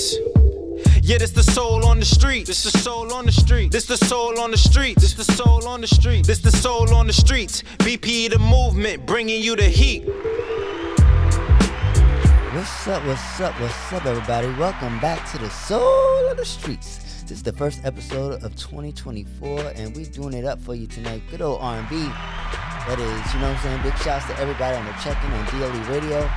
streets. Yeah, this the soul on the street. This the soul on the street. This the soul on the street. This the soul on the street. This the soul on the streets. BP the movement, bringing you the heat. What's up? What's up? What's up, everybody? Welcome back to the Soul of the Streets. This is the first episode of 2024, and we doing it up for you tonight. Good old R&B. That is, you know what I'm saying? Big shouts to everybody on the check-in on DLE Radio.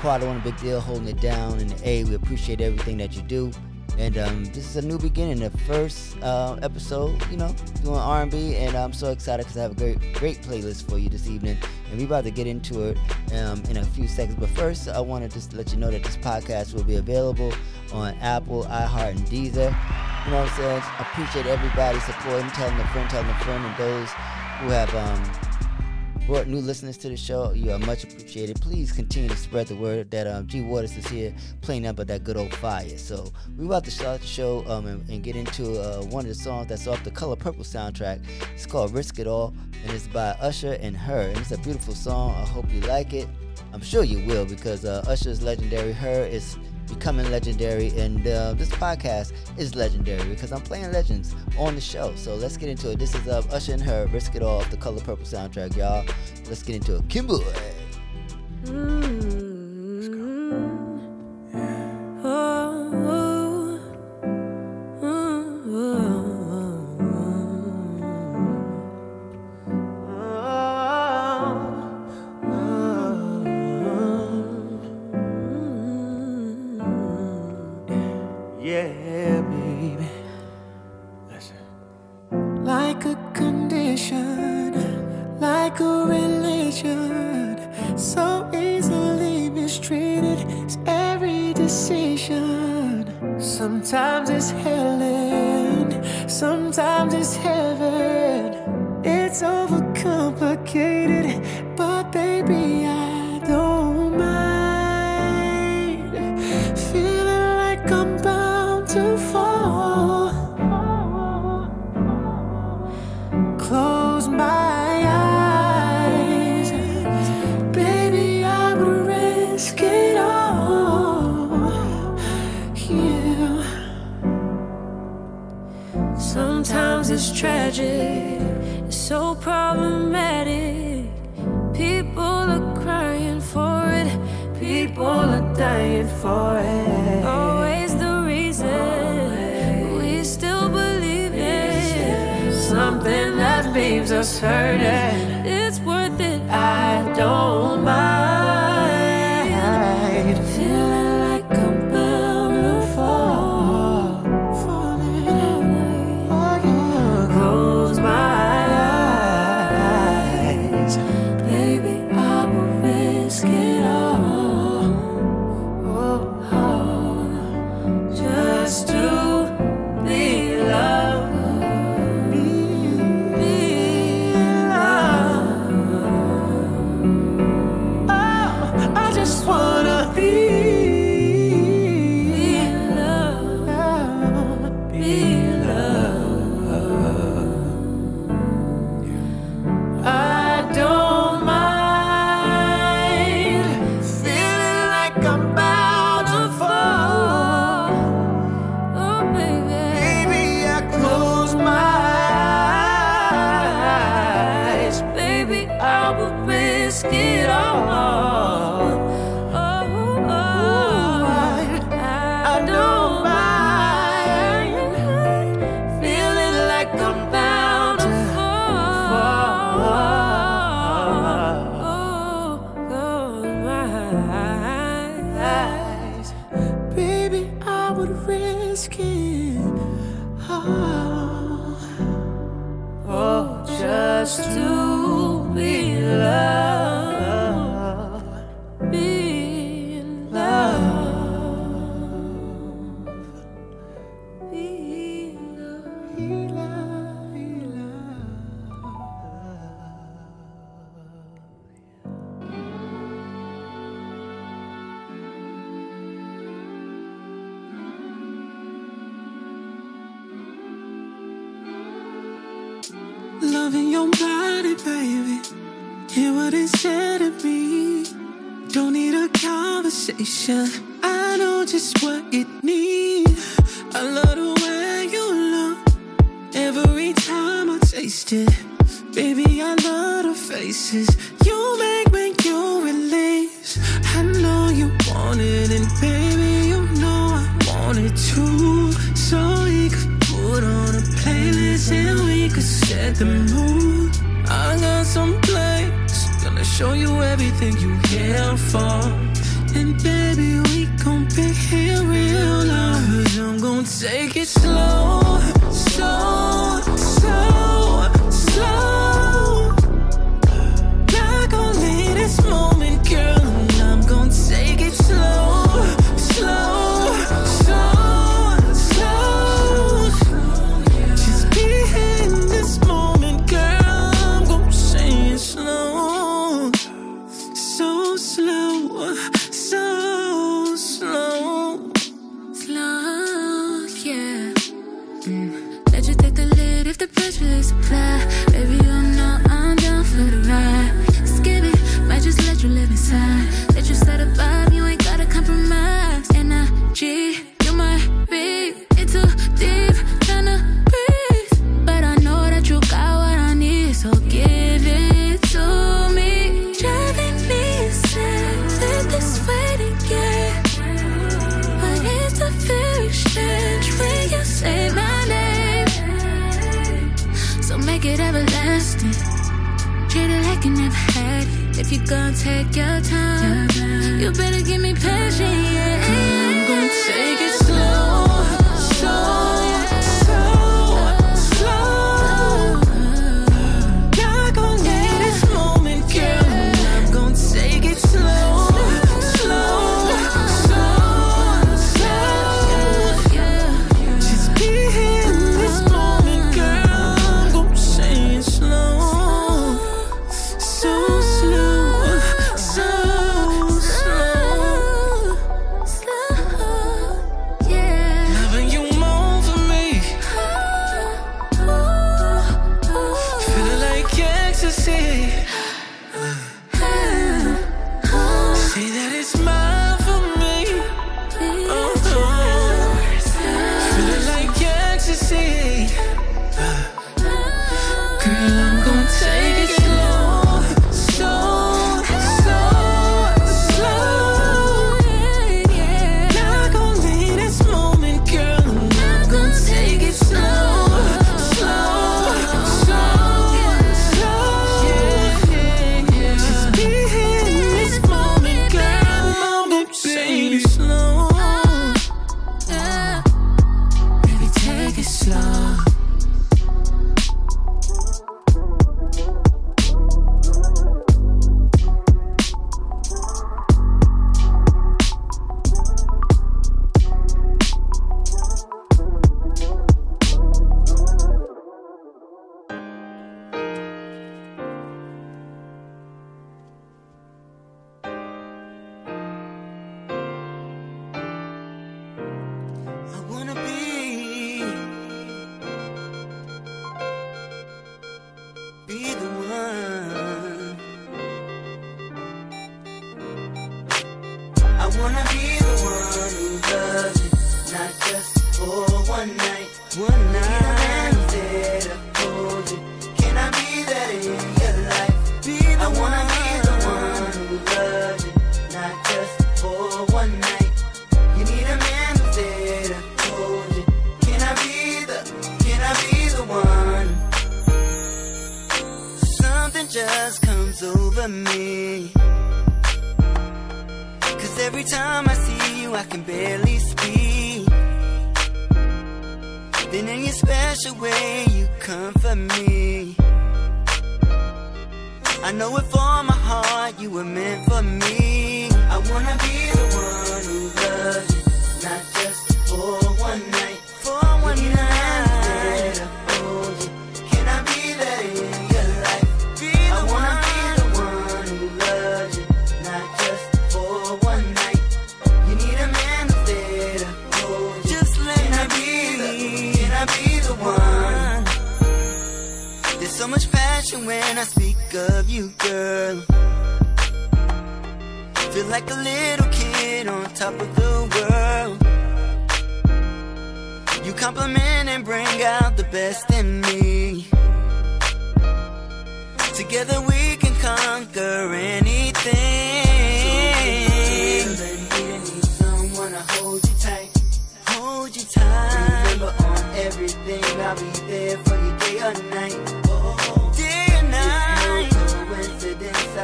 Quad One, a big deal, holding it down. And A, we appreciate everything that you do. And um, this is a new beginning, the first uh, episode, you know, doing R&B, and I'm so excited because I have a great, great playlist for you this evening, and we're about to get into it um, in a few seconds. But first, I want to just let you know that this podcast will be available on Apple, iHeart, and Deezer. You know what I'm saying? I appreciate everybody supporting, telling a friend, telling a friend, and those who have um, brought new listeners to the show. You are much appreciated. Please continue to spread the word that um, G Waters is here playing up with that good old fire. So we about to start the show um, and, and, get into uh, one of the songs that's off the Color Purple soundtrack. It's called Risk It All, and it's by Usher and Her. And it's a beautiful song. I hope you like it. I'm sure you will because uh, Usher's legendary. H.E.R. is becoming legendary, and uh, this podcast is legendary because I'm playing legends on the show. So let's get into it. This is uh, Usher and H.E.R., Risk It All, the Color Purple soundtrack, y'all. Let's get into it. Kimbo. Mm-hmm. Loving your body, baby. Hear what it said to me. Don't need a conversation. I know just what it needs. I love the way you look. Every time I taste it, baby, I love the faces set the mood. I got some plans, gonna show you everything you care for. And baby, we gon' be here real long. Cause I'm gon' take it slow. can never had it if you gon' take your time. You better give me passion. Yeah. I'm gon' take it slow, slow.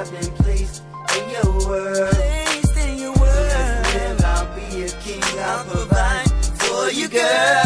I've been placed in your world. Placed in your world. So live, I'll be a king. I'll provide for you, girl.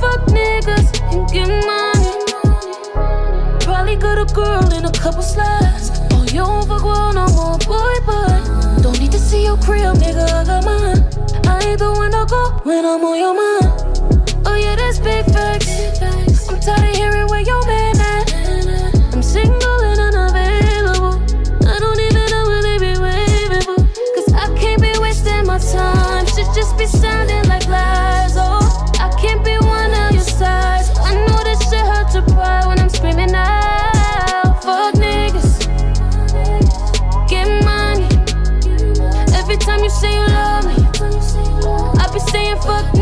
fuck niggas and get money. Probably got a girl in a couple slides. Oh, you don't fuck well no more, boy, but don't need to see your crib, nigga. I got mine. I ain't the one to go when I'm on your mind. Oh, yeah, that's big facts. I'm tired of hearing where your man at. I'm single and unavailable. I don't even know will they be waivable. Cause I can't be wasting my time. Should just be sounding like lies. fuck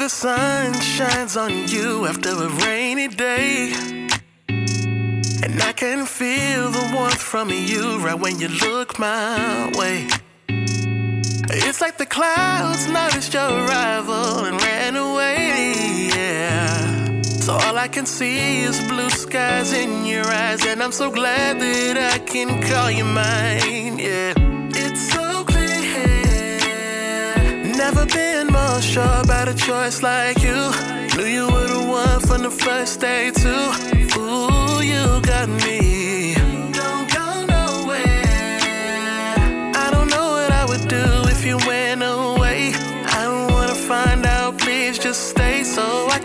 the sun shines on you after a rainy day. And I can feel the warmth from you right when you look my way. It's like the clouds noticed your arrival and ran away, yeah. So all I can see is blue skies in your eyes, and I'm so glad that I can call you mine, yeah. Never been more sure about a choice like you. Knew you were the one from the first day, too. Ooh, you got me. Don't go nowhere. I don't know what I would do if you went away. I don't wanna find out, please just stay so I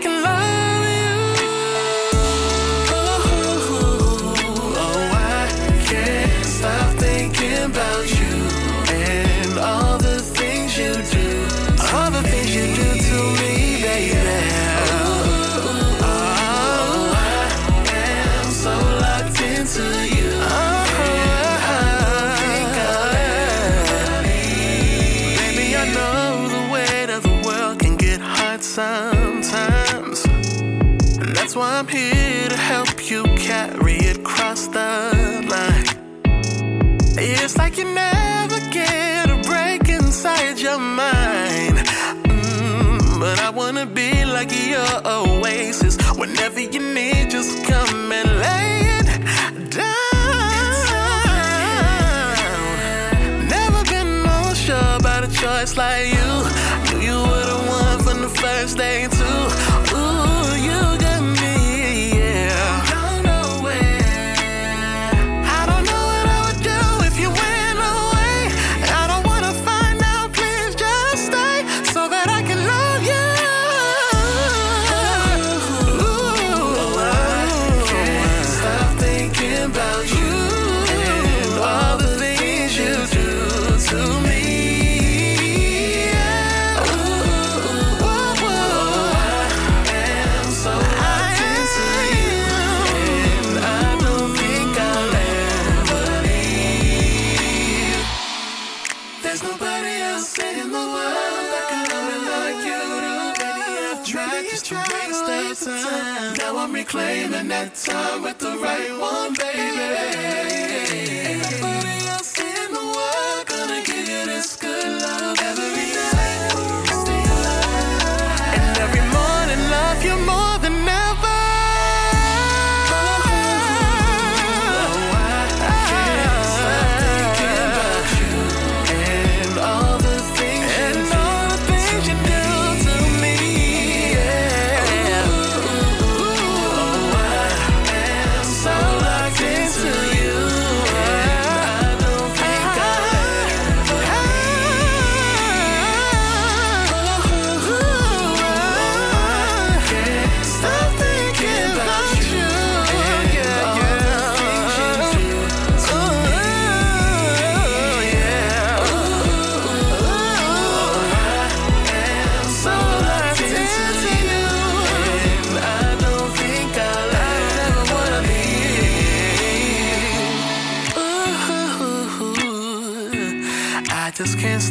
it the line. It's like you never get a break inside your mind. Mm, but I wanna be like your oasis. Whenever you need, just come and lay it down. Never been more sure about a choice like you. Knew you were the one from the first day too.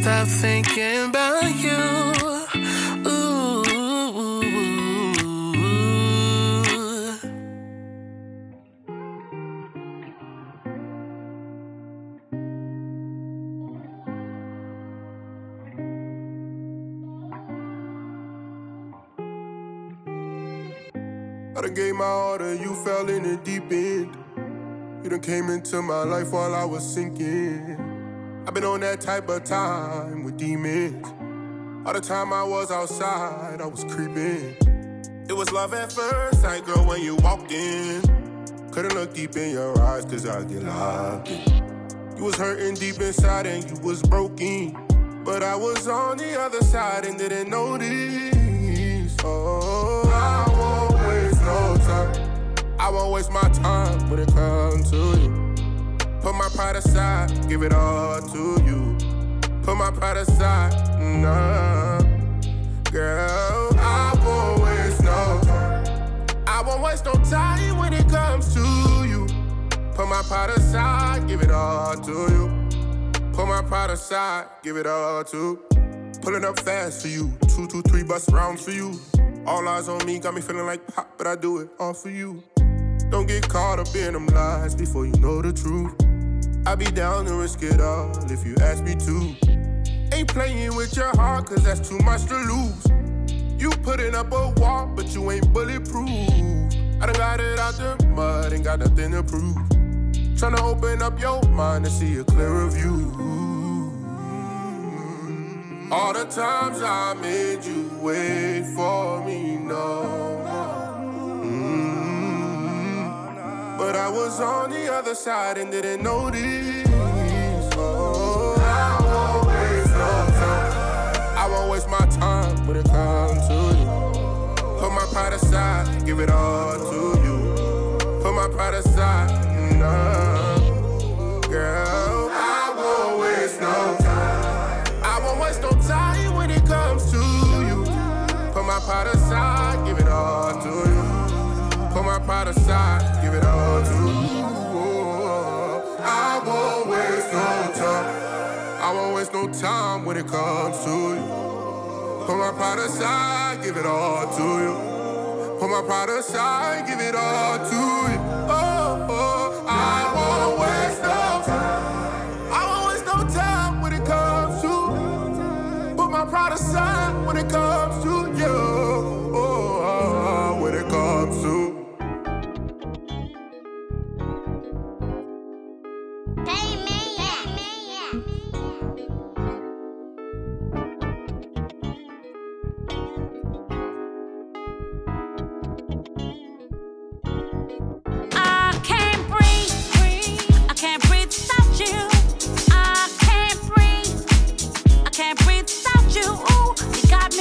Stop thinking about you. I done gave my to you, fell in the deep end. You done came into my life while I was sinking. I've been on that type of time with demons. All the time I was outside, I was creeping. It was love at first sight, girl, when you walked in. Couldn't look deep in your eyes, cause I get locked in. You was hurting deep inside and you was broken. But I was on the other side and didn't notice. Oh, I won't waste no time. I won't waste my time when it comes to you. Put my pride aside, give it all to you. Put my pride aside, nah. Girl, I won't waste no time. I won't waste no time when it comes to you. Put my pride aside, give it all to you. Put my pride aside, give it all to. Pulling up fast for you. Two, two, three bus rounds for you. All eyes on me, got me feeling like pop, but I do it all for you. Don't get caught up in them lies before you know the truth. I be down to risk it all if you ask me to. Ain't playing with your heart, cause that's too much to lose. You putting up a wall, but you ain't bulletproof. I done got it out the mud, ain't got nothing to prove. Tryna open up your mind to see a clearer view. All the times I made you wait for me, no. But I was on the other side and didn't notice. Oh, I won't waste no time. I won't waste my time when it comes to you. Put my pride aside, give it all to you. Put my pride aside, nah. Girl, I won't waste no time. I won't waste no time when it comes to you. Put my pride aside, Put my pride aside, give it all to you. I won't waste no time. I won't waste no time when it comes to you. Put my pride aside, give it all to you. Put my pride aside, give it all to you.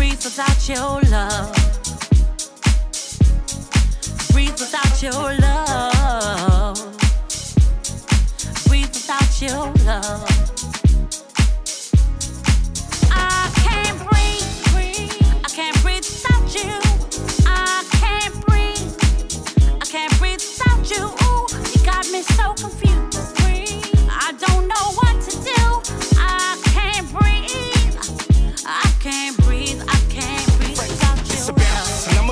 breathe without your love. Breathe without your love. Breathe without your love. breath without you breath without you breath so confused.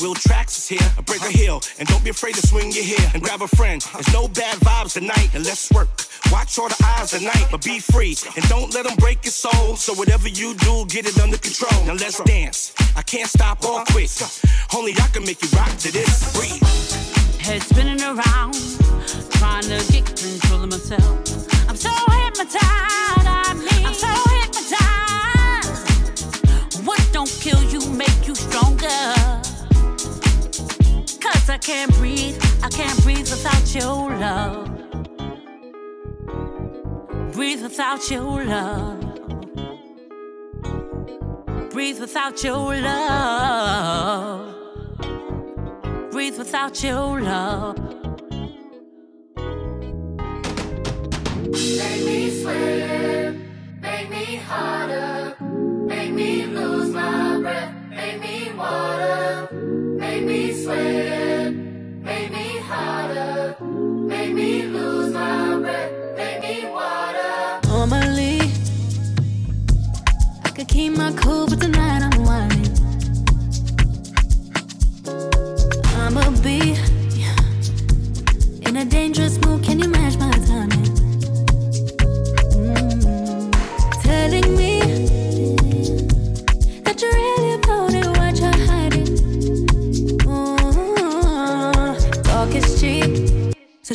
Will Trax is here, break a hill, and don't be afraid to swing your hair and grab a friend. There's no bad vibes tonight, and let's work. Watch all the eyes tonight, but be free and don't let them break your soul. So whatever you do, get it under control. Now let's dance. I can't stop or quit. Only I can make you rock to this. Breathe. Head spinning around, trying to get control of myself. I'm so hypnotized. I mean, I'm so hypnotized. What don't kill you make you stronger. Cause I can't breathe, I can't breathe without your love. Breathe without your love. Breathe without your love. Breathe without your love.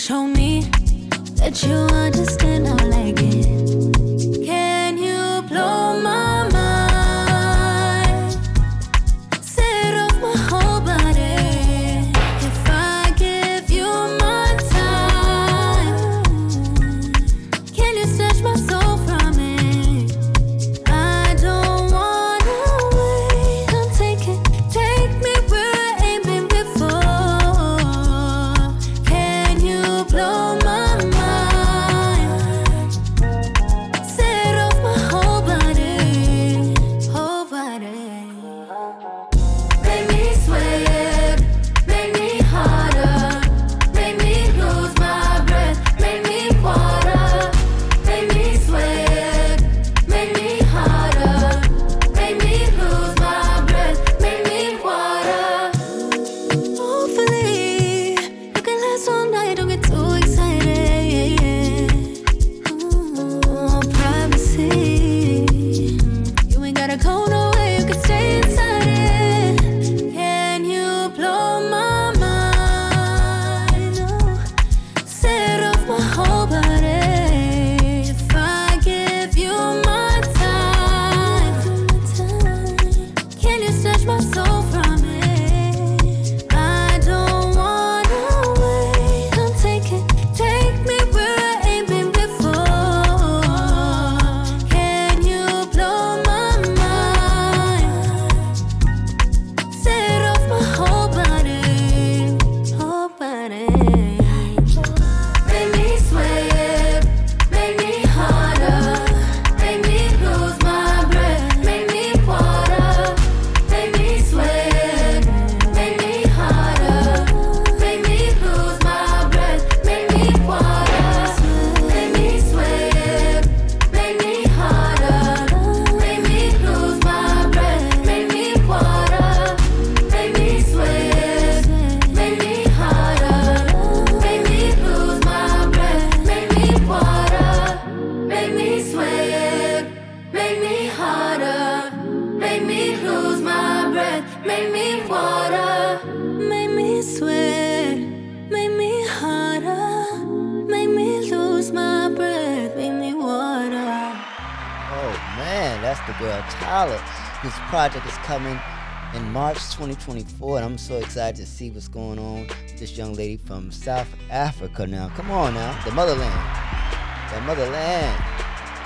Show me that you understand stay inside. So excited to see what's going on this young lady from South Africa now. Come on now, the motherland. The motherland.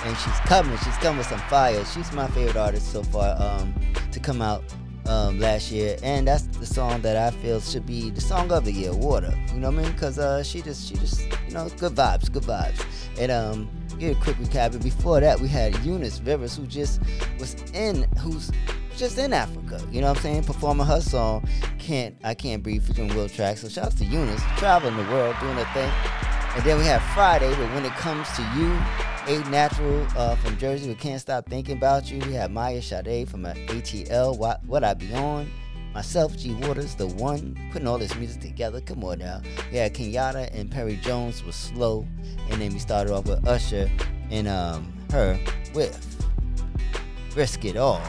And she's coming, she's coming with some fire. She's my favorite artist so far um, to come out um, last year, and that's the song that I feel should be the song of the year, "Water." You know what I mean? Cause uh, she just, she just, you know, good vibes, good vibes. And um, give a quick recap. And before that, we had Eunice Rivers, who just was in, who's just in Africa. You know what I'm saying? Performing her song, "Can't I Can't Breathe" featuring Will Track. So shouts to Eunice, traveling the world, doing her thing. And then we have Friday, but when it comes to you, A Natural uh, from Jersey, we can't stop thinking about you. We have Maya Sade from uh, ATL, what, what I Be On. Myself, G Waters, the one putting all this music together. Come on now. Had Kenyatta and Perry Jones was slow. And then we started off with Usher and um, her with Risk It All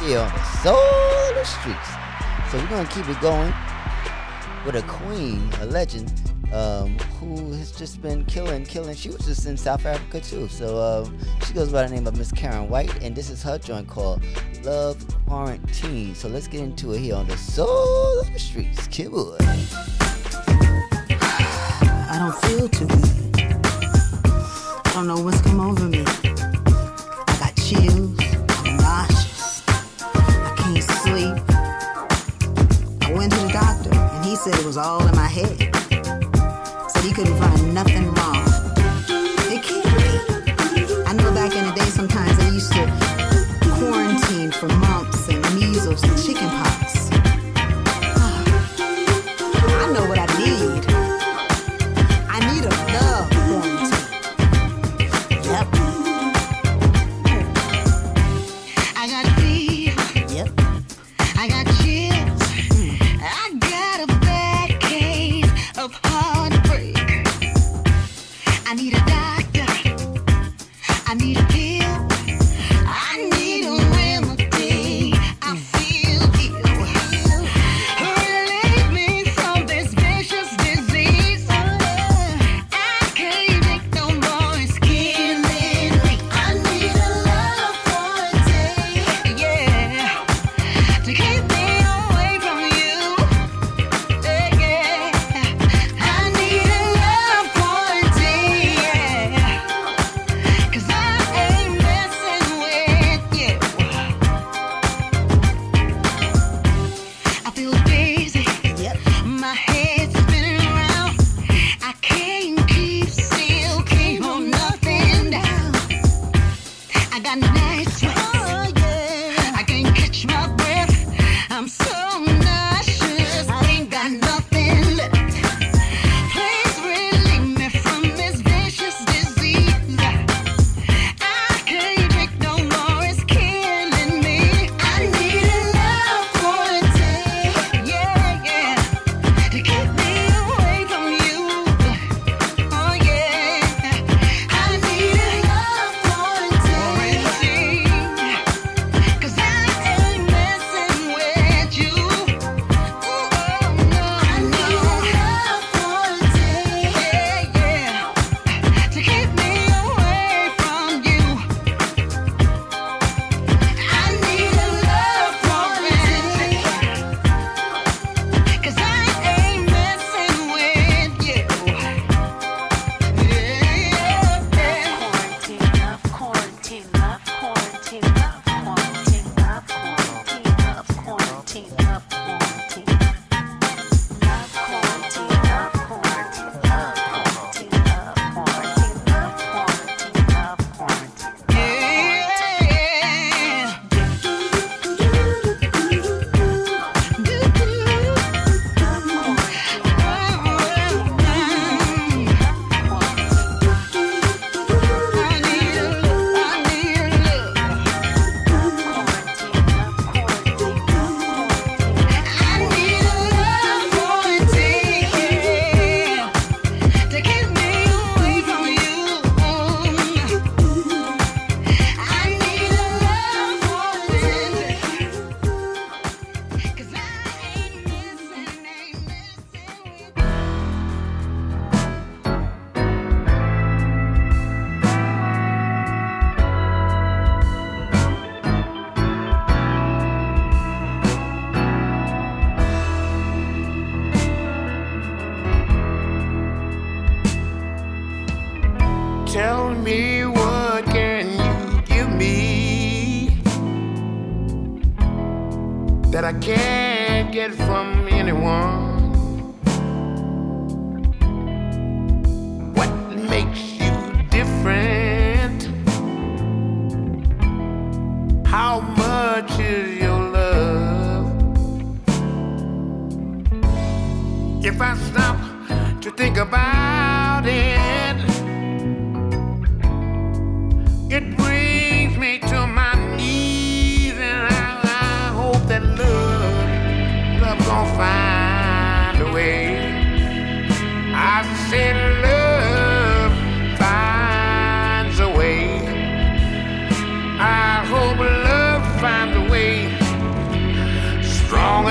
here on the Soul of the Streets. So we're gonna keep it going with a queen, a legend, um, who has just been killing, killing. She was just in South Africa too. So um, she goes by the name of Miss Karyn White, and this is her joint called Love Quarantine. So let's get into it here on the Soul of the Streets. Kidwood. I don't feel too good. I don't know what's come over me. I got chills. Said it was all in my head. Said he couldn't find nothing wrong. It can't be. I know back in the day sometimes they used to quarantine for mumps and measles and chickenpox. I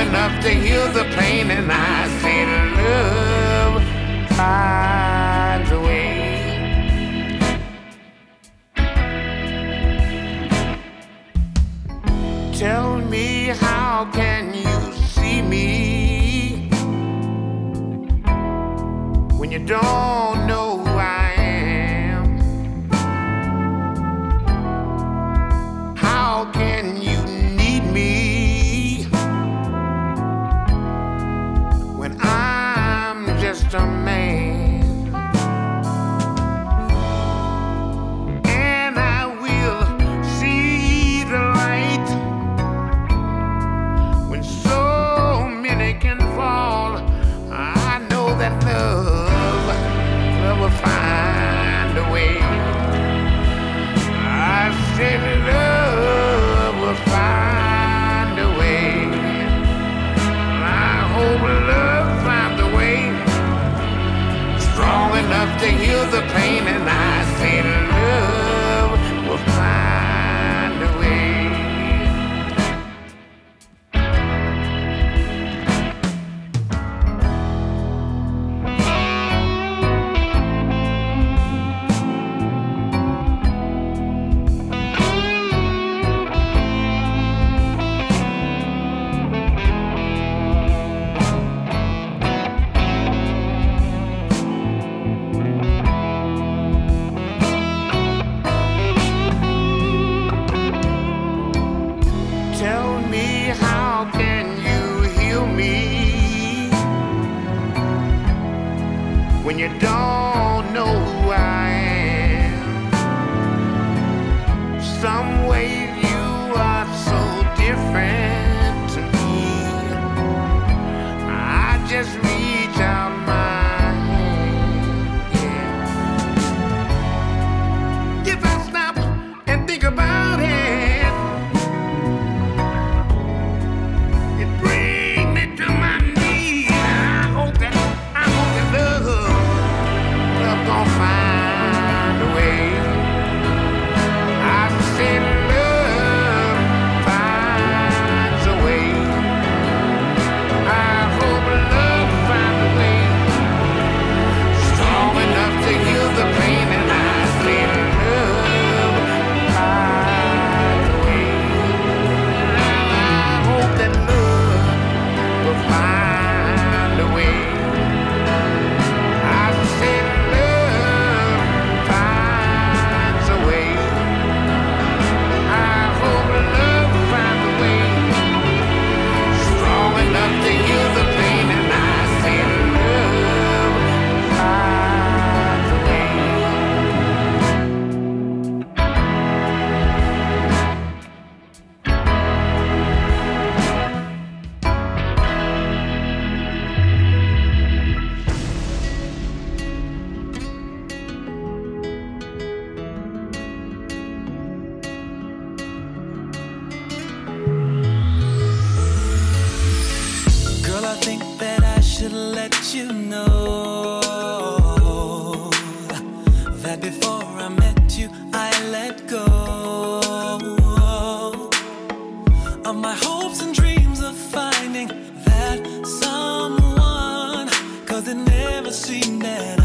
enough to heal the pain, and I say love finds a way. Tell me how can you see me when you don't know the pain when you don't know who I am. Someone my hopes and dreams of finding that someone. Cause it never seemed that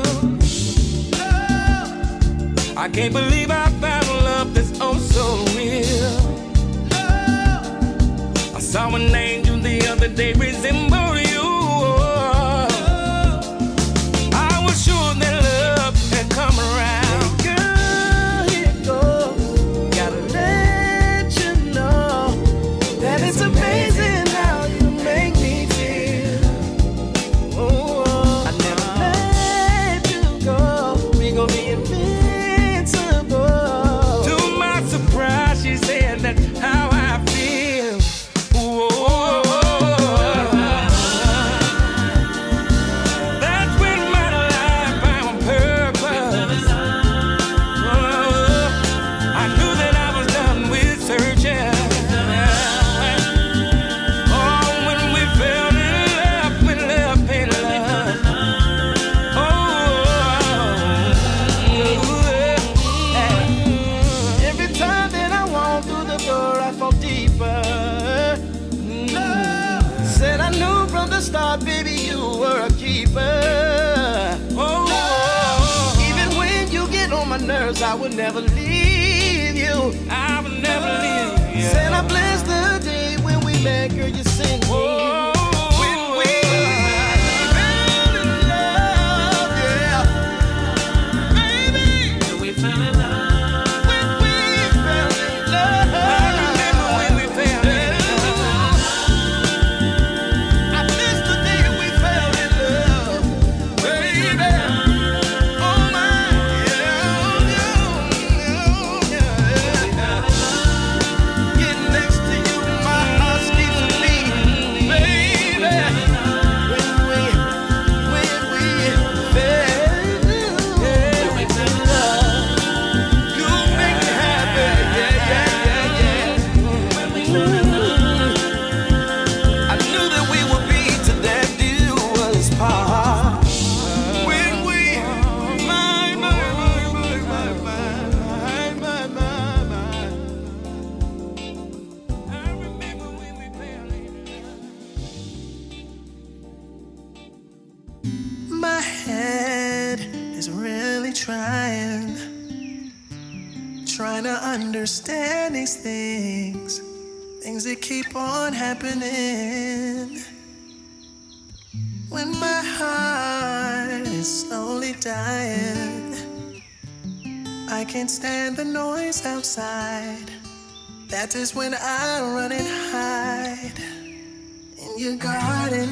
I can't believe I found love that's oh so real. Oh. I saw an angel the other day resemble. deeper. No. Said I knew from the start, baby, you were a keeper. Oh, no. even when you get on my nerves, I would never leave you. I will never leave you. Said I blessed the day when we met, girl. You on happening. When my heart is slowly dying, I can't stand the noise outside. That is when I run and hide in your garden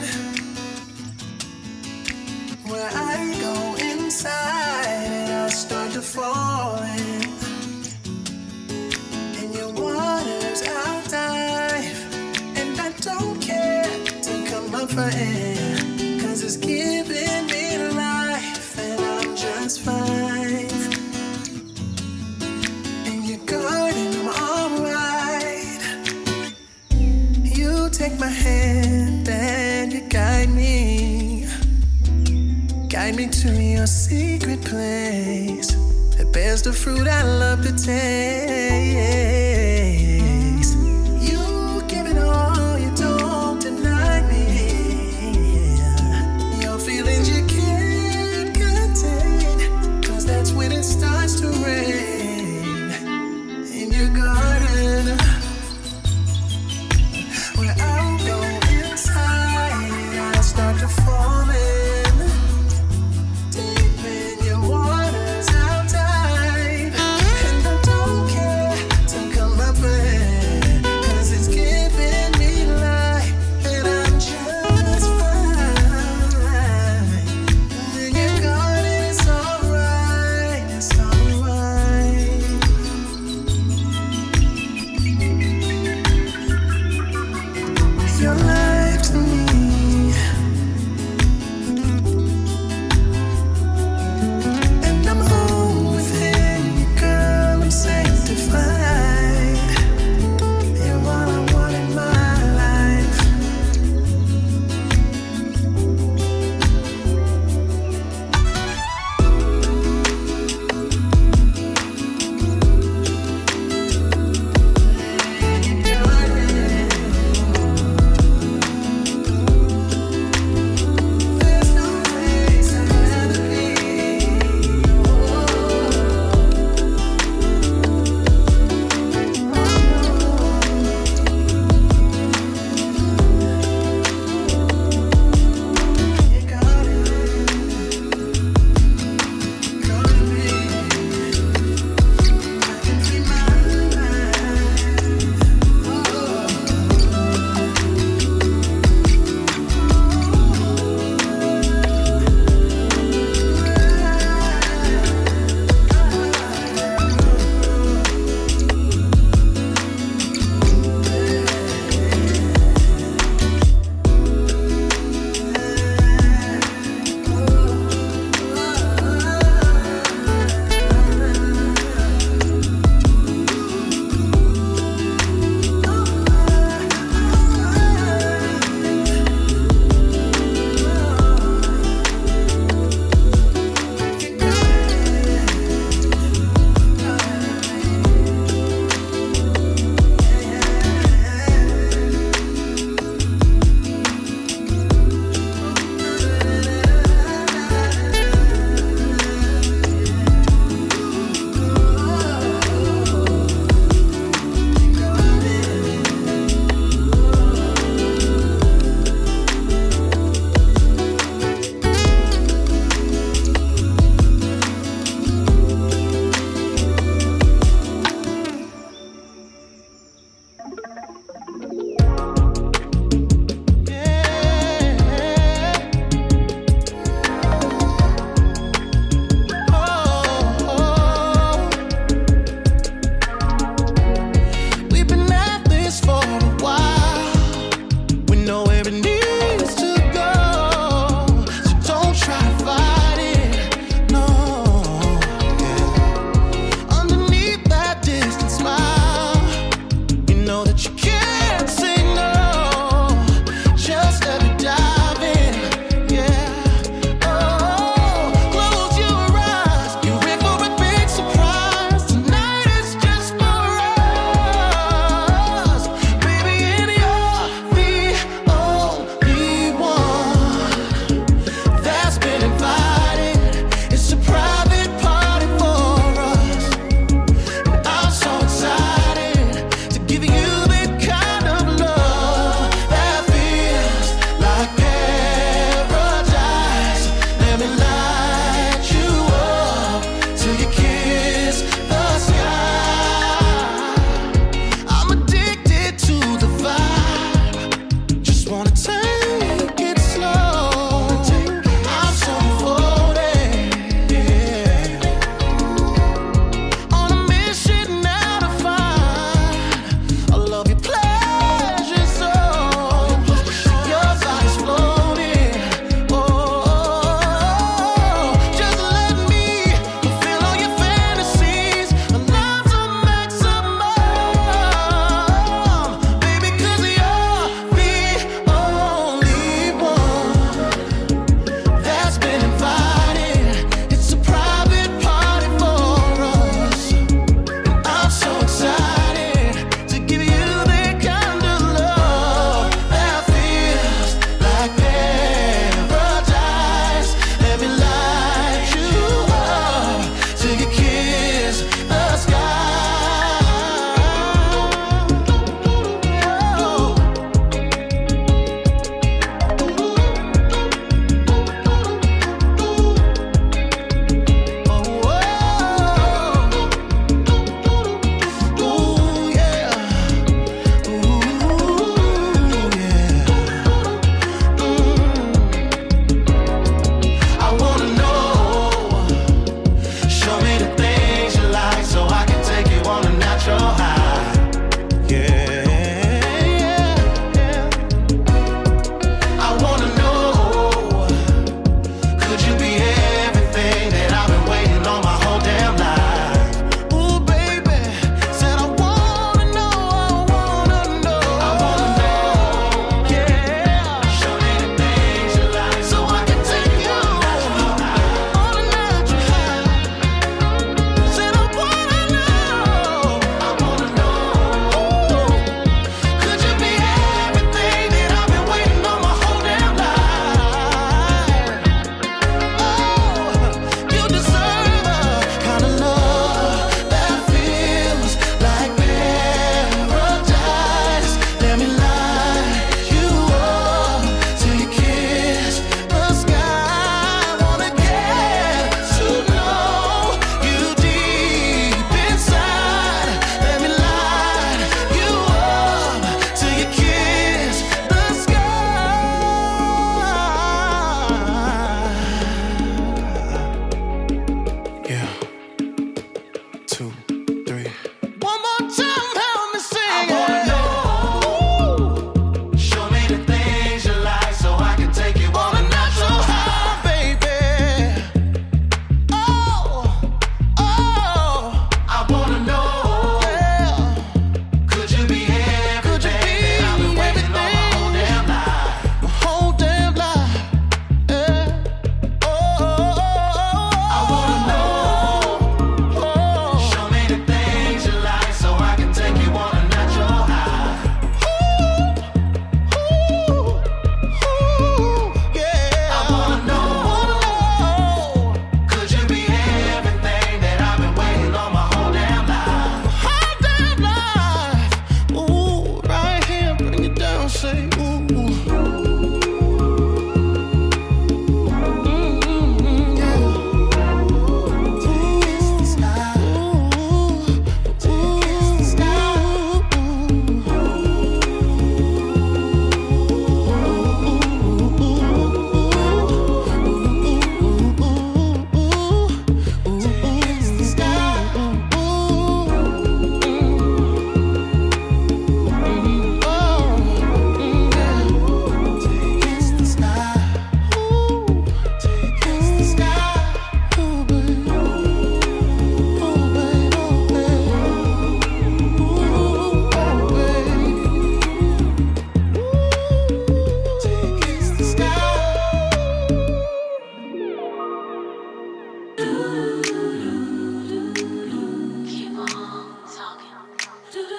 cause it's giving me life, and I'm just fine. In your garden, I'm alright. You take my hand and you guide me. Guide me to your secret place that bears the fruit I love to taste.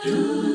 do.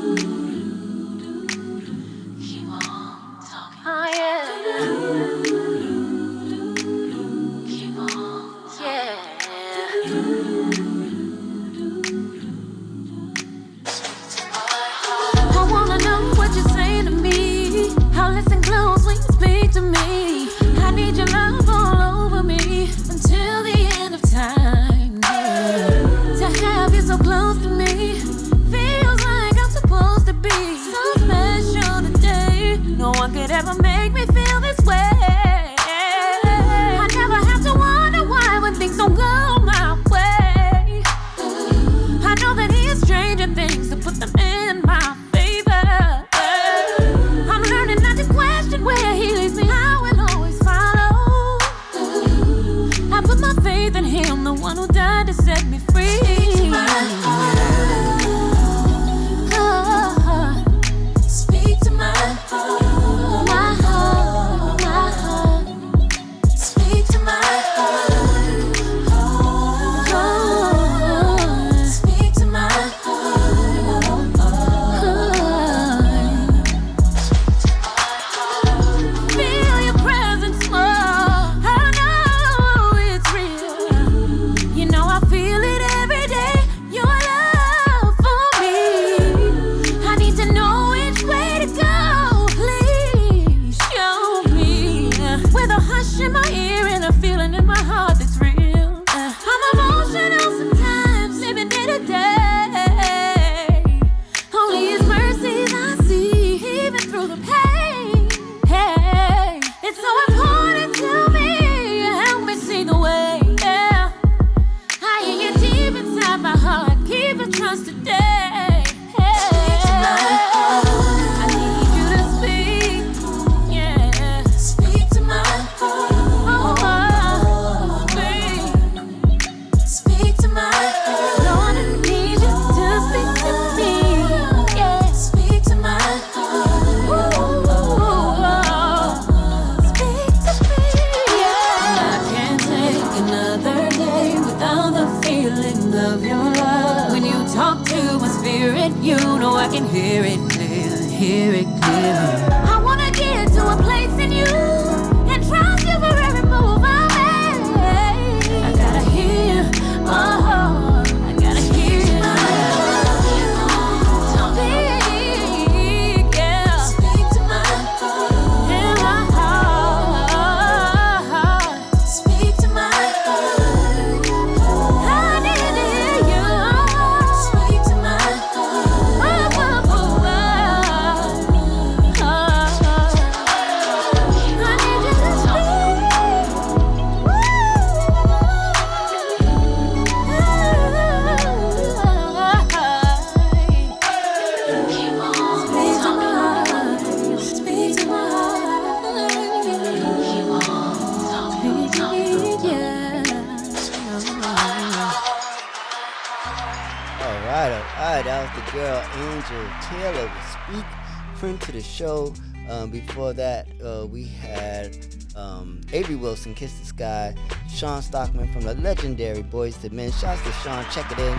Legendary Boyz II Men. Shouts to Sean, check it in.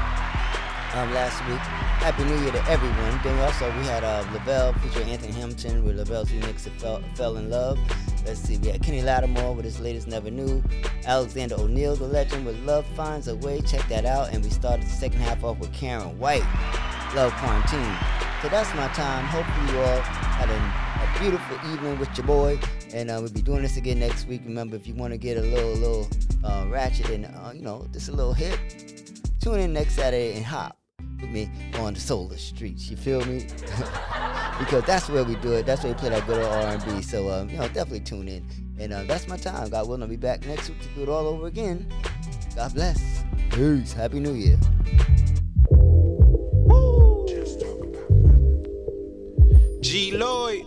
Um, last week, Happy New Year to everyone. Then also we had uh, Lavelle featuring Anthony Hamilton with Lavelle's remix of Fell, Fell in Love. Let's see, we had Kenny Lattimore with his latest Never Knew. Alexander O'Neal, the legend with Love Finds a Way. Check that out. And we started the second half off with Karyn White, Love Quarantine. So that's my time. Hopefully you all had a, a beautiful evening with your boy. And uh, we'll be doing this again next week. Remember, if you want to get a little, little uh, ratchet and, uh, you know, just a little hit, tune in next Saturday and hop with me on the solar streets. You feel me? because that's where we do it. That's where we play that good old R&B. So um, you know, definitely tune in. And uh, that's my time. God willing, I'll be back next week to do it all over again. God bless. Peace. Happy New Year. G Lloyd,